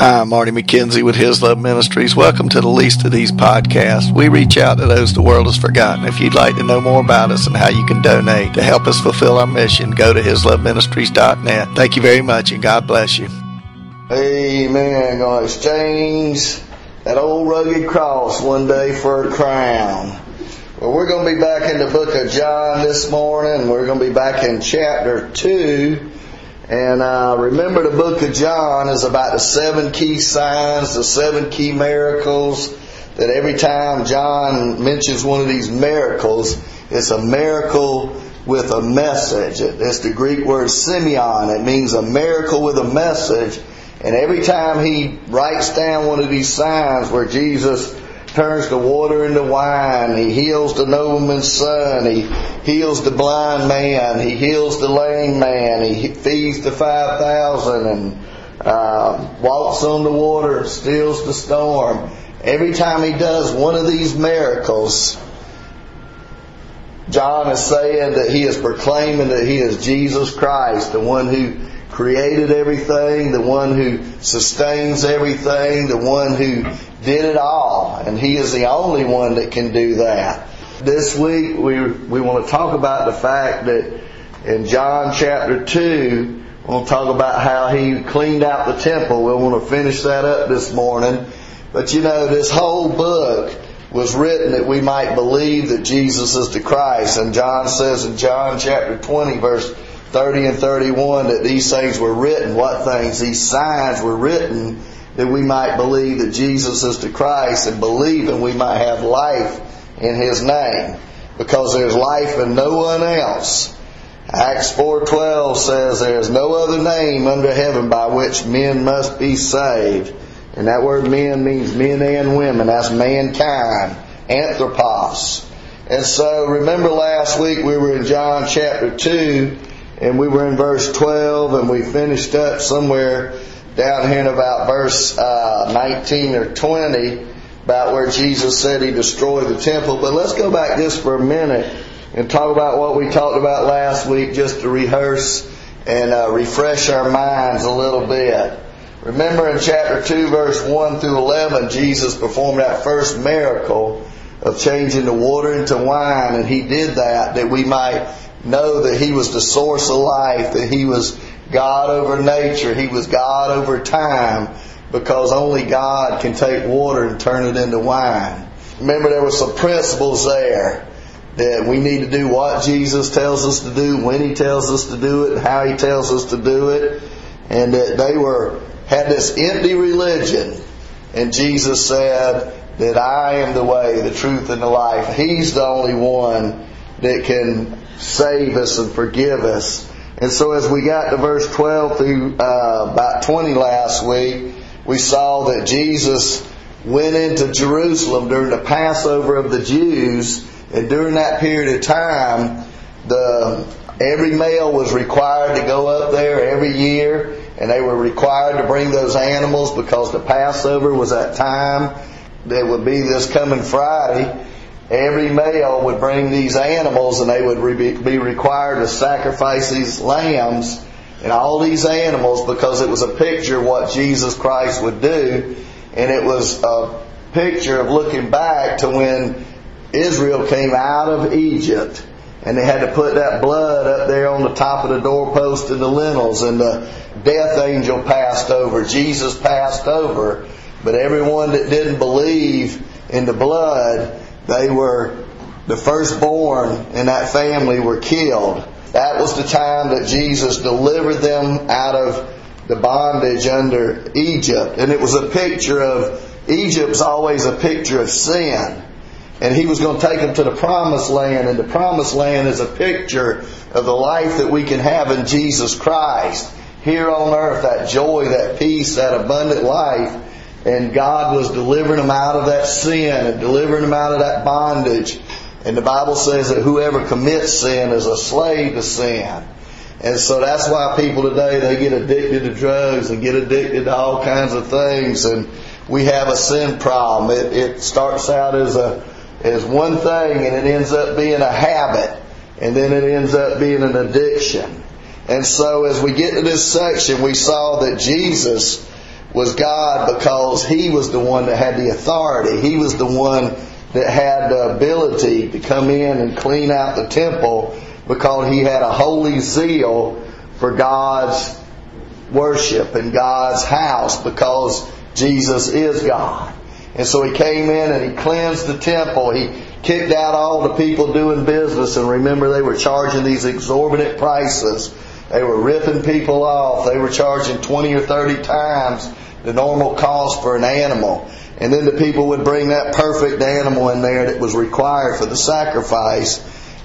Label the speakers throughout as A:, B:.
A: Hi, I'm Marty McKenzie with His Love Ministries. Welcome to the Least of These podcasts. We reach out to those the world has forgotten. If you'd like to know more about us and how you can donate to help us fulfill our mission, go to hisloveministries.net. Thank you very much and God bless you.
B: Amen. Gonna exchange that old rugged cross one day for a crown. Well, we're going to be back in the book of John this morning. We're going to be back in chapter 2. And uh, remember, the book of John is about the seven key signs, the seven key miracles. That every time John mentions one of these miracles, it's a miracle with a message. It's the Greek word semeion. It means a miracle with a message. And every time he writes down one of these signs where Jesus turns the water into wine. He heals the nobleman's son. He heals the blind man. He heals the lame man. He feeds the 5,000 and uh, walks on the water, stills the storm. Every time he does one of these miracles, John is saying that he is proclaiming that he is Jesus Christ, the one who created everything, the one who sustains everything, the one who did it all. And He is the only one that can do that. This week we, we want to talk about the fact that in John chapter 2, we'll talk about how He cleaned out the temple. We want to finish that up this morning. But you know, this whole book was written that we might believe that Jesus is the Christ. And John says in John chapter 20 verse 30 and 31 that these things were written. What things? These signs were written that we might believe that Jesus is the Christ and believe and we might have life in His name. Because there's life in no one else. Acts 4.12 says there is no other name under heaven by which men must be saved. And that word men means men and women. That's mankind. Anthropos. And so remember last week we were in John chapter 2 and we were in verse 12 and we finished up somewhere down here in about verse uh, 19 or 20 about where Jesus said he destroyed the temple. But let's go back just for a minute and talk about what we talked about last week just to rehearse and uh, refresh our minds a little bit. Remember in chapter 2 verse 1 through 11 Jesus performed that first miracle of changing the water into wine and he did that that we might know that he was the source of life, that he was God over nature. He was God over time because only God can take water and turn it into wine. Remember there were some principles there that we need to do what Jesus tells us to do, when He tells us to do it, how He tells us to do it, and that they were had this empty religion. And Jesus said that I am the way, the truth, and the life. He's the only one that can save us and forgive us. And so as we got to verse 12 through uh, about 20 last week, we saw that Jesus went into Jerusalem during the Passover of the Jews, and during that period of time, the every male was required to go up there every year, and they were required to bring those animals because the Passover was that time that would be this coming Friday every male would bring these animals and they would be required to sacrifice these lambs and all these animals because it was a picture of what Jesus Christ would do. And it was a picture of looking back to when Israel came out of Egypt. And they had to put that blood up there on the top of the doorpost and the lintels. And the death angel passed over. Jesus passed over. But everyone that didn't believe in the blood, they were the firstborn in that family were killed. That was the time that Jesus delivered them out of the bondage under Egypt. And it was a picture of, Egypt's always a picture of sin. And he was going to take them to the promised land, and the promised land is a picture of the life that we can have in Jesus Christ. Here on earth, that joy, that peace, that abundant life and God was delivering them out of that sin and delivering them out of that bondage. And the Bible says that whoever commits sin is a slave to sin. And so that's why people today, they get addicted to drugs and get addicted to all kinds of things. And we have a sin problem. It, it starts out as a, as one thing and it ends up being a habit. And then it ends up being an addiction. And so as we get to this section, we saw that Jesus was God because He was the one that had the authority. He was the one that had the ability to come in and clean out the temple because He had a holy zeal for God's worship and God's house because Jesus is God. And so he came in and he cleansed the temple. He kicked out all the people doing business. And remember, they were charging these exorbitant prices. They were ripping people off. They were charging 20 or 30 times the normal cost for an animal. And then the people would bring that perfect animal in there that was required for the sacrifice.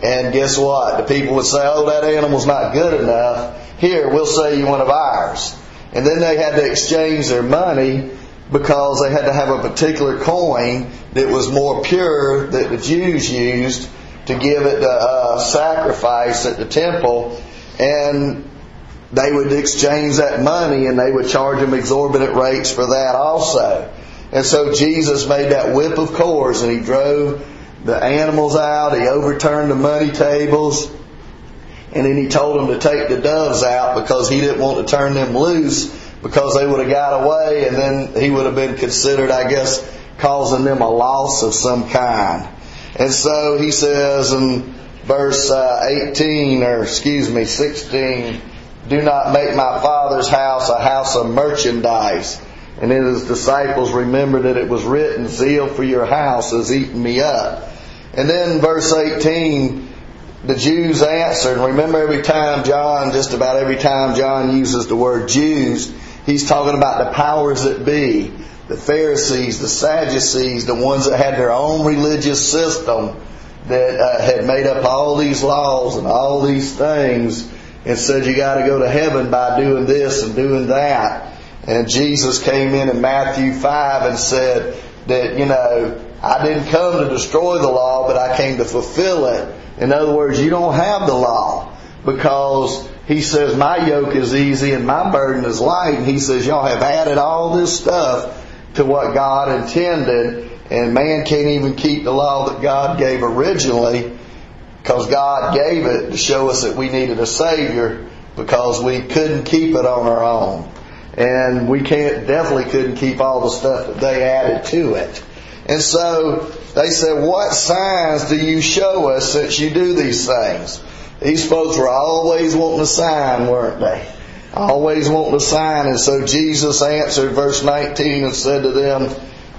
B: And guess what? The people would say, oh, that animal's not good enough. Here, we'll sell you one of ours. And then they had to exchange their money because they had to have a particular coin that was more pure that the Jews used to give it a, a uh, sacrifice at the temple. And they would exchange that money and they would charge them exorbitant rates for that also. And so Jesus made that whip of cords and he drove the animals out. He overturned the money tables. And then he told them to take the doves out because he didn't want to turn them loose because they would have got away and then he would have been considered, I guess, causing them a loss of some kind. And so he says in verse uh, 18, or excuse me, 16, do not make my father's house a house of merchandise. And then his disciples remembered that it was written, zeal for your house has eaten me up. And then verse 18, the Jews answered, remember every time John, just about every time John uses the word Jews, he's talking about the powers that be, the Pharisees, the Sadducees, the ones that had their own religious system that uh, had made up all these laws and all these things and said you got to go to heaven by doing this and doing that. And Jesus came in in Matthew 5 and said that, you know, I didn't come to destroy the law, but I came to fulfill it. In other words, you don't have the law because he says my yoke is easy and my burden is light. And he says y'all have added all this stuff to what God intended and man can't even keep the law that God gave originally because God gave it to show us that we needed a Savior because we couldn't keep it on our own. And we can't, definitely couldn't keep all the stuff that they added to it. And so they said, what signs do you show us since you do these things? These folks were always wanting a sign, weren't they? Always wanting a sign. And so Jesus answered verse 19 and said to them,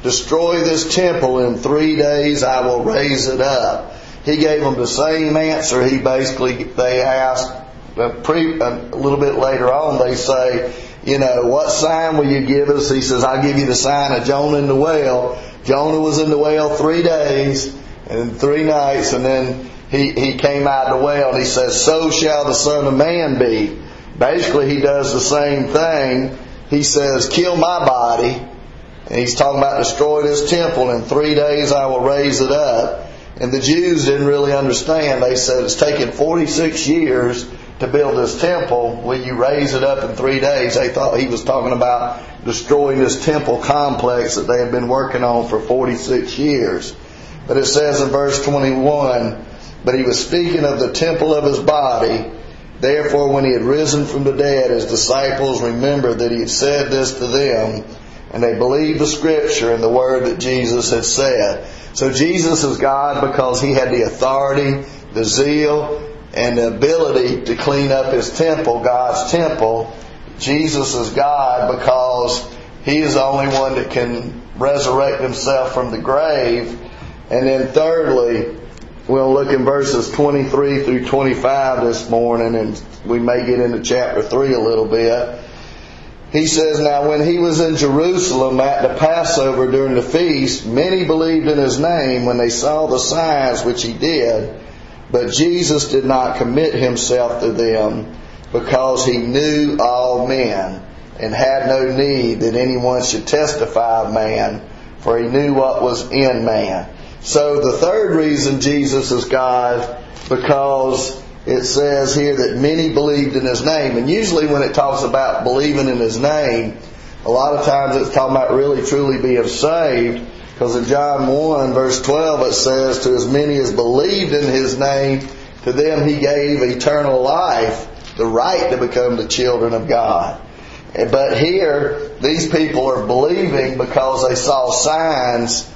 B: destroy this temple in three days, I will raise it up. He gave them the same answer he basically, they asked a, pre, uh, a little bit later on. They say, you know, what sign will you give us? He says, I'll give you the sign of Jonah in the whale. Jonah was in the whale three days and three nights, and then he, he came out of the whale, and he says, So shall the Son of Man be. Basically, he does the same thing. He says, Kill my body. And he's talking about destroying this temple. In three days I will raise it up. And the Jews didn't really understand. They said, It's taken 46 years to build this temple. Will you raise it up in three days? They thought he was talking about destroying this temple complex that they had been working on for 46 years. But it says in verse 21, but he was speaking of the temple of his body. Therefore, when he had risen from the dead, his disciples remembered that he had said this to them, and they believed the scripture and the word that Jesus had said. So Jesus is God because he had the authority, the zeal, and the ability to clean up his temple, God's temple. Jesus is God because he is the only one that can resurrect himself from the grave. And then thirdly, we'll look in verses 23 through 25 this morning and we may get into chapter 3 a little bit. He says, Now when he was in Jerusalem at the Passover during the feast, many believed in his name when they saw the signs which he did. But Jesus did not commit himself to them because he knew all men and had no need that anyone should testify of man, for he knew what was in man. So the third reason Jesus is God, because it says here that many believed in his name. And usually when it talks about believing in his name, a lot of times it's talking about really truly being saved. Because in John 1 verse 12 it says, To as many as believed in His name, to them He gave eternal life, the right to become the children of God. But here, these people are believing because they saw signs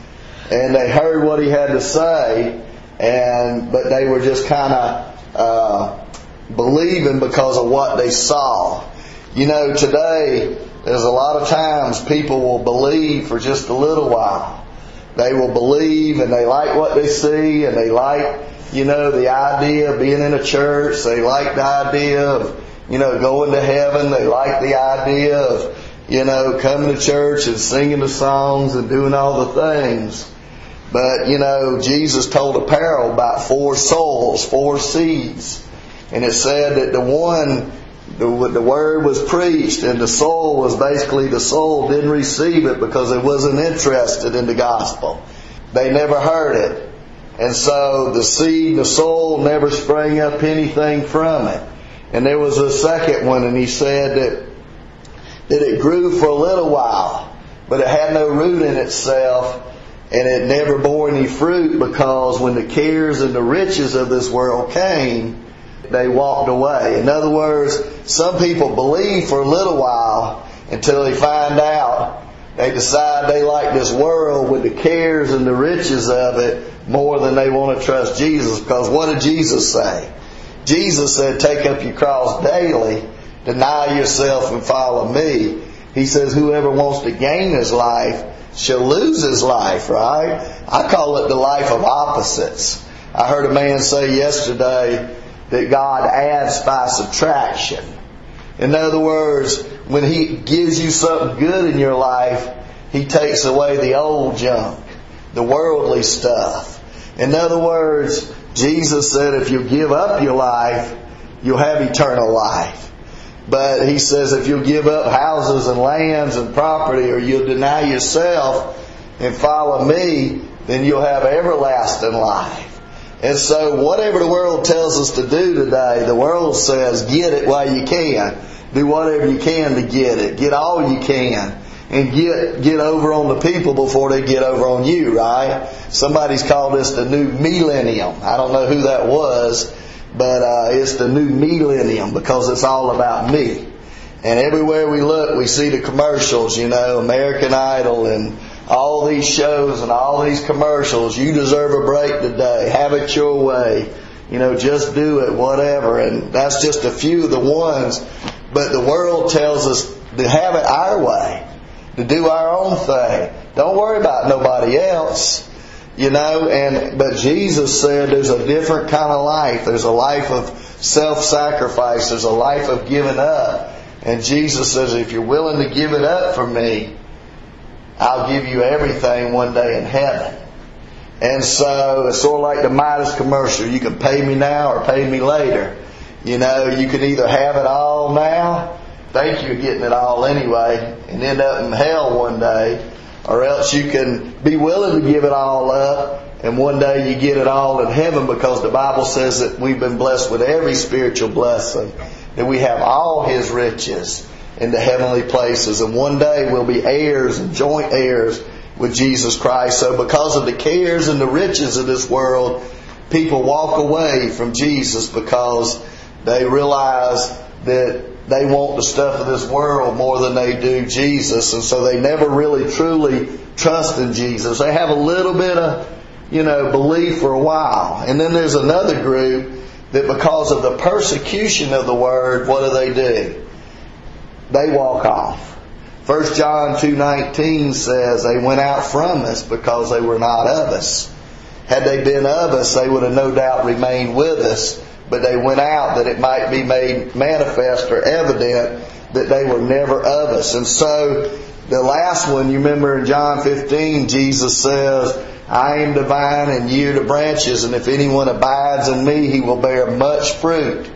B: and they heard what he had to say, and but they were just kind of uh, believing because of what they saw. You know, today there's a lot of times people will believe for just a little while. They will believe and they like what they see and they like, you know, the idea of being in a church. They like the idea of, you know, going to heaven. They like the idea of, you know, coming to church and singing the songs and doing all the things. But, you know, Jesus told a parable about four souls, four seeds. And it said that the one, the, the word was preached and the soul was basically, the soul didn't receive it because it wasn't interested in the gospel. They never heard it. And so the seed, the soul never sprang up anything from it. And there was a second one and he said that, that it grew for a little while, but it had no root in itself and it never bore any fruit because when the cares and the riches of this world came, they walked away. In other words, some people believe for a little while until they find out they decide they like this world with the cares and the riches of it more than they want to trust Jesus. Because what did Jesus say? Jesus said, take up your cross daily, deny yourself and follow me. He says, whoever wants to gain his life shall lose his life, right? I call it the life of opposites. I heard a man say yesterday that God adds by subtraction. In other words, when He gives you something good in your life, He takes away the old junk, the worldly stuff. In other words, Jesus said if you give up your life, you'll have eternal life. But he says if you'll give up houses and lands and property or you'll deny yourself and follow me, then you'll have everlasting life. And so whatever the world tells us to do today, the world says get it while you can. Do whatever you can to get it. Get all you can. And get, get over on the people before they get over on you, right? Somebody's called this the new millennium. I don't know who that was but uh, it's the new millennium because it's all about me. And everywhere we look, we see the commercials, you know, American Idol and all these shows and all these commercials. You deserve a break today. Have it your way. You know, just do it, whatever. And that's just a few of the ones. But the world tells us to have it our way, to do our own thing. Don't worry about nobody else. You know, and but Jesus said there's a different kind of life. There's a life of self-sacrifice. There's a life of giving up. And Jesus says, if you're willing to give it up for me, I'll give you everything one day in heaven. And so it's sort of like the Midas commercial. You can pay me now or pay me later. You know, you can either have it all now, think you're getting it all anyway, and end up in hell one day, or else you can be willing to give it all up and one day you get it all in heaven because the Bible says that we've been blessed with every spiritual blessing, that we have all His riches in the heavenly places, and one day we'll be heirs and joint heirs with Jesus Christ. So because of the cares and the riches of this world, people walk away from Jesus because they realize that they want the stuff of this world more than they do Jesus, and so they never really truly trust in Jesus. They have a little bit of, you know, belief for a while. And then there's another group that because of the persecution of the word, what do they do? They walk off. 1 John 2.19 says they went out from us because they were not of us. Had they been of us, they would have no doubt remained with us but they went out that it might be made manifest or evident that they were never of us. And so the last one, you remember in John 15, Jesus says, I am the vine and you the branches, and if anyone abides in me, he will bear much fruit.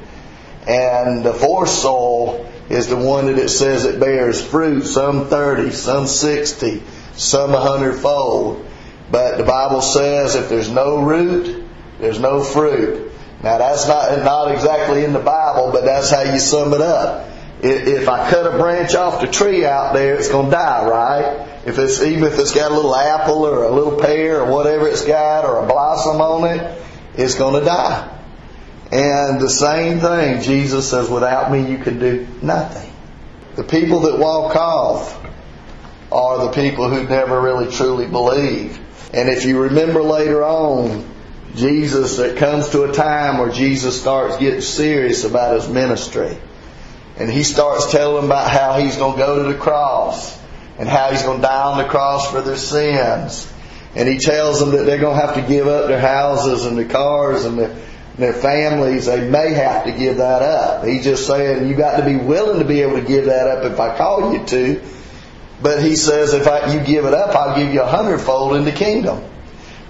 B: And the fourth soul is the one that it says it bears fruit, some 30, some 60, some a hundredfold. But the Bible says if there's no root, there's no fruit. Now that's not not exactly in the Bible, but that's how you sum it up. If I cut a branch off the tree out there, it's going to die, right? If it's even if it's got a little apple or a little pear or whatever it's got or a blossom on it, it's going to die. And the same thing, Jesus says, without me you can do nothing. The people that walk off are the people who never really truly believe. And if you remember later on, Jesus, it comes to a time where Jesus starts getting serious about his ministry. And he starts telling them about how he's going to go to the cross and how he's going to die on the cross for their sins. And he tells them that they're going to have to give up their houses and their cars and their, their families. They may have to give that up. He's just saying you got to be willing to be able to give that up if I call you to. But he says if I, you give it up, I'll give you a hundredfold in the kingdom.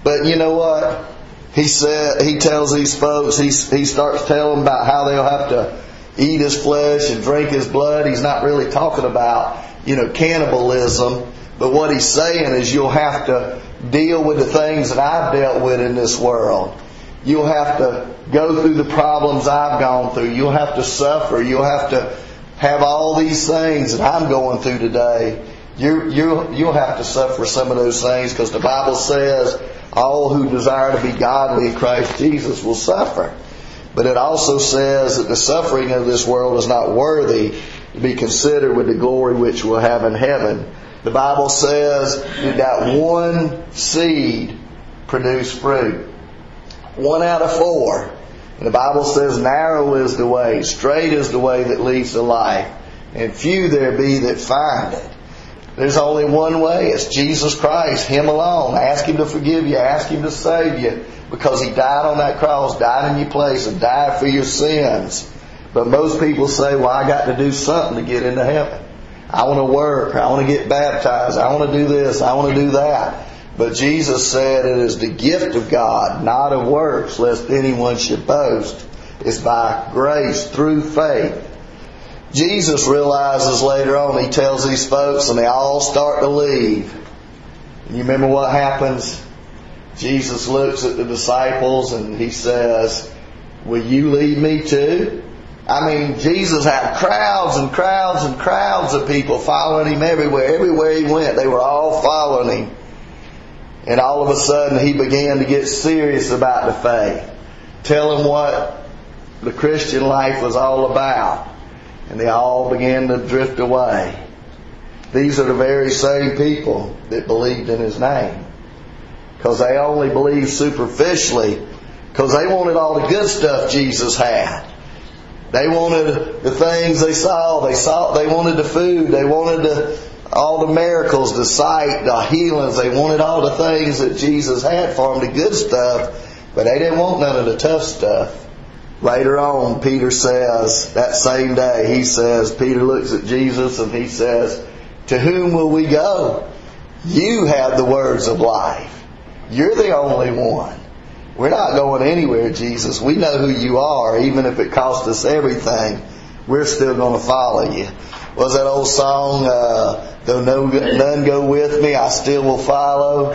B: But you know what? He said he tells these folks he he starts telling about how they'll have to eat his flesh and drink his blood. He's not really talking about you know cannibalism, but what he's saying is you'll have to deal with the things that I've dealt with in this world. You'll have to go through the problems I've gone through. You'll have to suffer. You'll have to have all these things that I'm going through today. You, you, you'll have to suffer some of those things because the Bible says all who desire to be godly in Christ Jesus will suffer. But it also says that the suffering of this world is not worthy to be considered with the glory which we'll have in heaven. The Bible says that that one seed produced fruit. One out of four. And the Bible says narrow is the way, strait is the way that leads to life, and few there be that find it. There's only one way. It's Jesus Christ, Him alone. Ask Him to forgive you. Ask Him to save you because He died on that cross, died in your place, and died for your sins. But most people say, well, I got to do something to get into heaven. I want to work. I want to get baptized. I want to do this. I want to do that. But Jesus said it is the gift of God, not of works, lest anyone should boast. It's by grace through faith. Jesus realizes later on, he tells these folks, and they all start to leave. And you remember what happens? Jesus looks at the disciples and he says, Will you leave me too? I mean, Jesus had crowds and crowds and crowds of people following him everywhere. Everywhere he went, they were all following him. And all of a sudden, he began to get serious about the faith. Tell them what the Christian life was all about. And they all began to drift away. These are the very same people that believed in his name. Because they only believed superficially because they wanted all the good stuff Jesus had. They wanted the things they saw. They saw. They wanted the food. They wanted the all the miracles, the sight, the healings. They wanted all the things that Jesus had for them, the good stuff, but they didn't want none of the tough stuff. Later on, Peter says, that same day, he says, Peter looks at Jesus and he says, To whom will we go? You have the words of life. You're the only one. We're not going anywhere, Jesus. We know who you are, even if it costs us everything. We're still going to follow you. Was that old song, uh, though no, none go with me, I still will follow,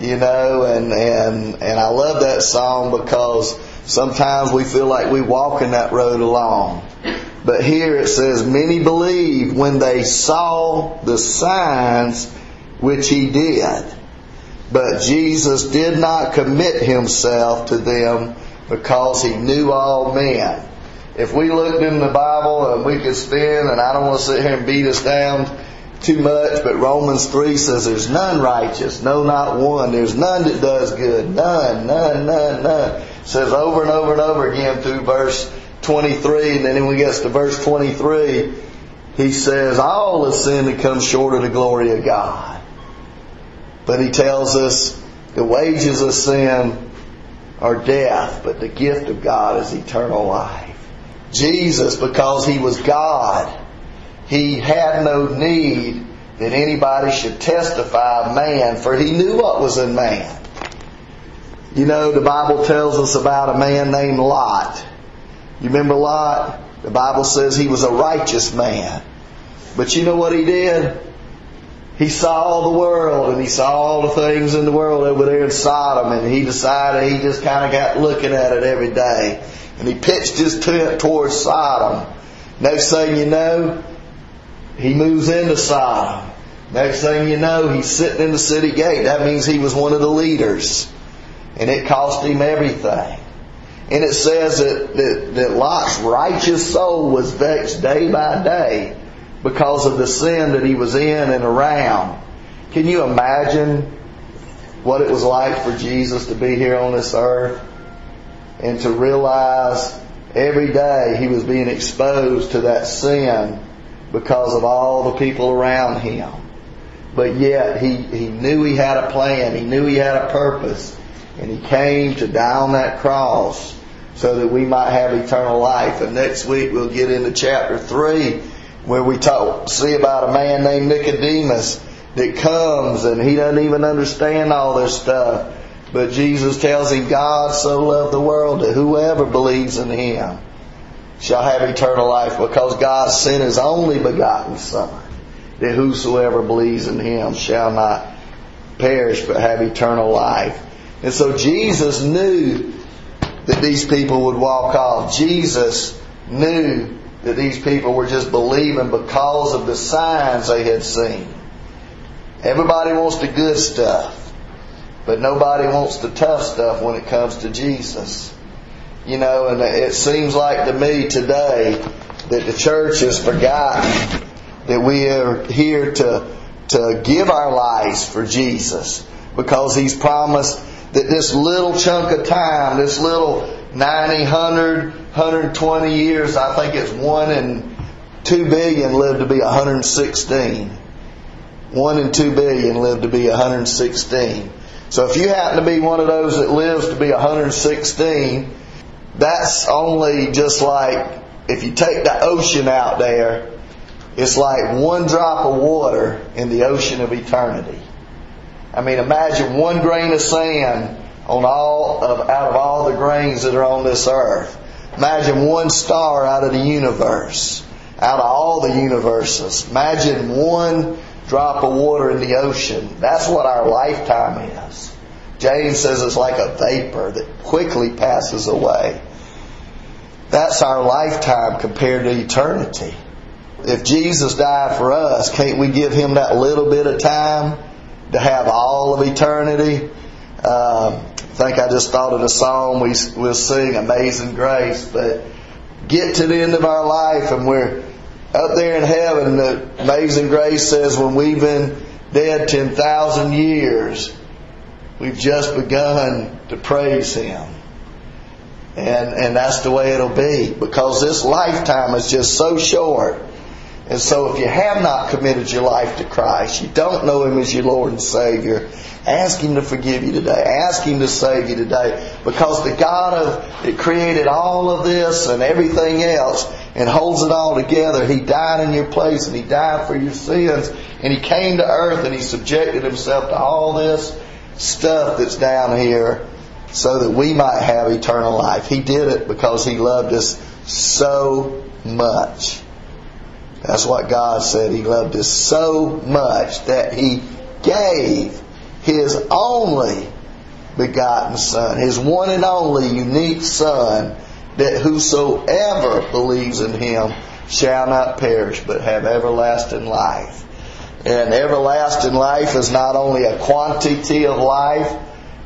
B: you know, and, and, and I love that song because sometimes we feel like we walk in that road along. But here it says, many believed when they saw the signs which he did. But Jesus did not commit himself to them because he knew all men. If we looked in the Bible and we could spend, and I don't want to sit here and beat us down too much, but Romans 3 says there's none righteous, no, not one. There's none that does good. None, none, none, none. Says over and over and over again through verse 23, and then when we get to verse 23, he says, all have sinned and come short of the glory of God. But he tells us the wages of sin are death, but the gift of God is eternal life. Jesus, because he was God, he had no need that anybody should testify of man, for he knew what was in man. You know, the Bible tells us about a man named Lot. You remember Lot? The Bible says he was a righteous man. But you know what he did? He saw all the world and he saw all the things in the world over there in Sodom and he decided he just kind of got looking at it every day. And he pitched his tent towards Sodom. Next thing you know, he moves into Sodom. Next thing you know, he's sitting in the city gate. That means he was one of the leaders. And it cost him everything. And it says that, that, that Lot's righteous soul was vexed day by day because of the sin that he was in and around. Can you imagine what it was like for Jesus to be here on this earth and to realize every day he was being exposed to that sin because of all the people around him. But yet he, he knew he had a plan. He knew he had a purpose. And he came to die on that cross so that we might have eternal life. And next week we'll get into chapter 3 where we talk, see about a man named Nicodemus that comes and he doesn't even understand all this stuff. But Jesus tells him, God so loved the world that whoever believes in him shall have eternal life because God sent his only begotten Son that whosoever believes in him shall not perish but have eternal life. And so Jesus knew that these people would walk off. Jesus knew that these people were just believing because of the signs they had seen. Everybody wants the good stuff, but nobody wants the tough stuff when it comes to Jesus. You know, and it seems like to me today that the church has forgotten that we are here to, to give our lives for Jesus because He's promised that this little chunk of time, this little 90, 100, 120 years, I think it's one in two billion lived to be 116. One in two billion lived to be 116. So if you happen to be one of those that lives to be 116, that's only just like if you take the ocean out there, it's like one drop of water in the ocean of eternity. I mean, imagine one grain of sand on all of, out of all the grains that are on this earth. Imagine one star out of the universe, out of all the universes. Imagine one drop of water in the ocean. That's what our lifetime is. James says it's like a vapor that quickly passes away. That's our lifetime compared to eternity. If Jesus died for us, can't we give him that little bit of time to have all of eternity? Um, I think I just thought of the song we will sing, "Amazing Grace." But get to the end of our life and we're up there in heaven, the amazing grace says when we've been dead 10,000 years, we've just begun to praise Him. And, and that's the way it'll be because this lifetime is just so short. And so if you have not committed your life to Christ, you don't know Him as your Lord and Savior, ask Him to forgive you today. Ask Him to save you today. Because the God of, that created all of this and everything else and holds it all together, He died in your place and He died for your sins and He came to earth and He subjected Himself to all this stuff that's down here so that we might have eternal life. He did it because He loved us so much. That's what God said. He loved us so much that He gave His only begotten Son, His one and only unique Son, that whosoever believes in Him shall not perish but have everlasting life. And everlasting life is not only a quantity of life,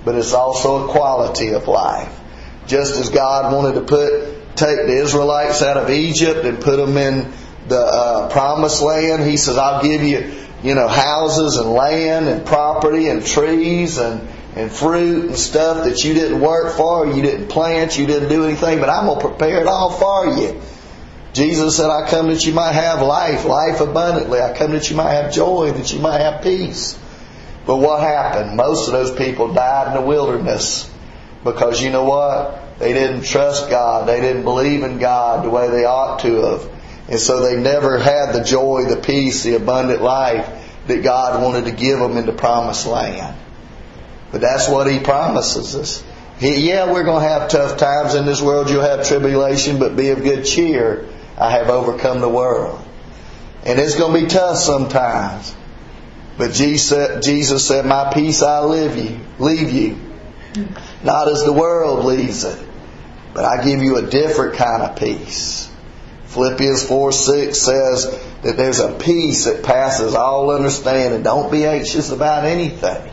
B: but it's also a quality of life. Just as God wanted to put take the Israelites out of Egypt and put them in the uh, promised land. He says, I'll give you, you know, houses and land and property and trees and, and fruit and stuff that you didn't work for, you didn't plant, you didn't do anything, but I'm going to prepare it all for you. Jesus said, I come that you might have life, life abundantly. I come that you might have joy, that you might have peace. But what happened? Most of those people died in the wilderness because you know what? They didn't trust God. They didn't believe in God the way they ought to have. And so they never had the joy, the peace, the abundant life that God wanted to give them in the promised land. But that's what He promises us. He, yeah, we're going to have tough times in this world. You'll have tribulation, but be of good cheer. I have overcome the world. And it's going to be tough sometimes. But Jesus said, My peace I leave you, leave you. Not as the world leaves it, but I give you a different kind of peace. Philippians 4 6 says that there's a peace that passes all understanding. Don't be anxious about anything.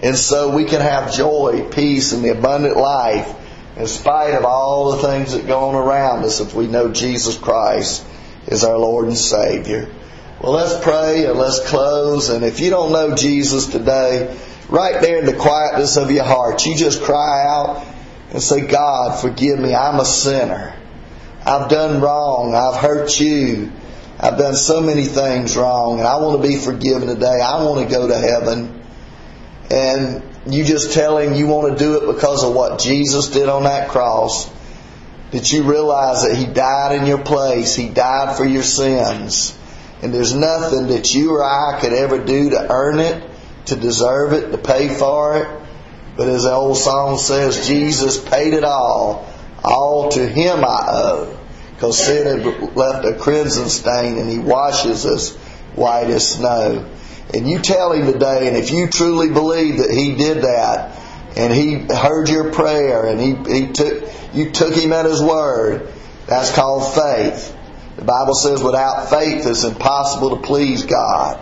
B: And so we can have joy, peace, and the abundant life in spite of all the things that go on around us if we know Jesus Christ is our Lord and Savior. Well, let's pray and let's close. And if you don't know Jesus today, right there in the quietness of your heart, you just cry out and say, God, forgive me. I'm a sinner. I've done wrong. I've hurt you. I've done so many things wrong and I want to be forgiven today. I want to go to heaven. And you just tell him you want to do it because of what Jesus did on that cross. That you realize that he died in your place. He died for your sins. And there's nothing that you or I could ever do to earn it, to deserve it, to pay for it. But as the old song says, Jesus paid it all. All to him I owe because sin had left a crimson stain and he washes us white as snow. And you tell him today, and if you truly believe that he did that, and he heard your prayer, and he, he took, you took him at his word, that's called faith. The Bible says without faith it's impossible to please God.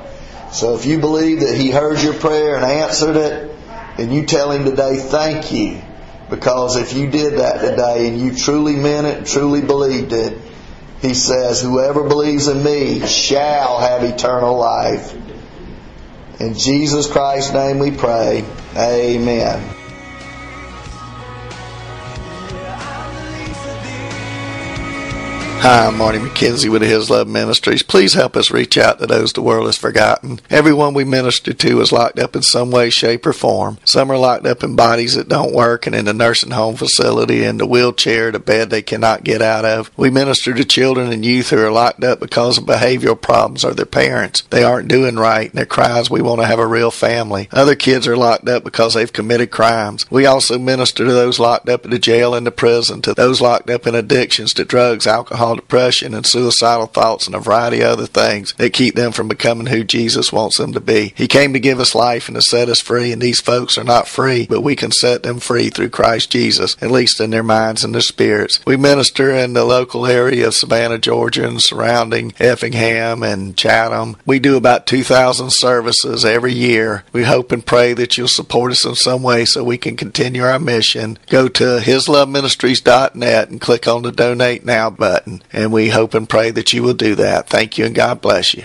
B: So if you believe that he heard your prayer and answered it, then you tell him today, thank you. Because if you did that today and you truly meant it and truly believed it, he says, Whoever believes in me shall have eternal life. In Jesus Christ's name we pray. Amen.
A: Hi, I'm Marty McKenzie with His Love Ministries. Please help us reach out to those the world has forgotten. Everyone we minister to is locked up in some way, shape, or form. Some are locked up in bodies that don't work and in a nursing home facility, in the wheelchair, the bed they cannot get out of. We minister to children and youth who are locked up because of behavioral problems or their parents. They aren't doing right and their cries, we want to have a real family. Other kids are locked up because they've committed crimes. We also minister to those locked up in the jail and the prison, to those locked up in addictions to drugs, alcohol, depression, and suicidal thoughts, and a variety of other things that keep them from becoming who Jesus wants them to be. He came to give us life and to set us free, and these folks are not free, but we can set them free through Christ Jesus, at least in their minds and their spirits. We minister in the local area of Savannah, Georgia, and surrounding Effingham and Chatham. We do about 2,000 services every year. We hope and pray that you'll support us in some way so we can continue our mission. Go to hisloveministries.net and click on the donate now button and we hope and pray that you will do that. Thank you and God bless you.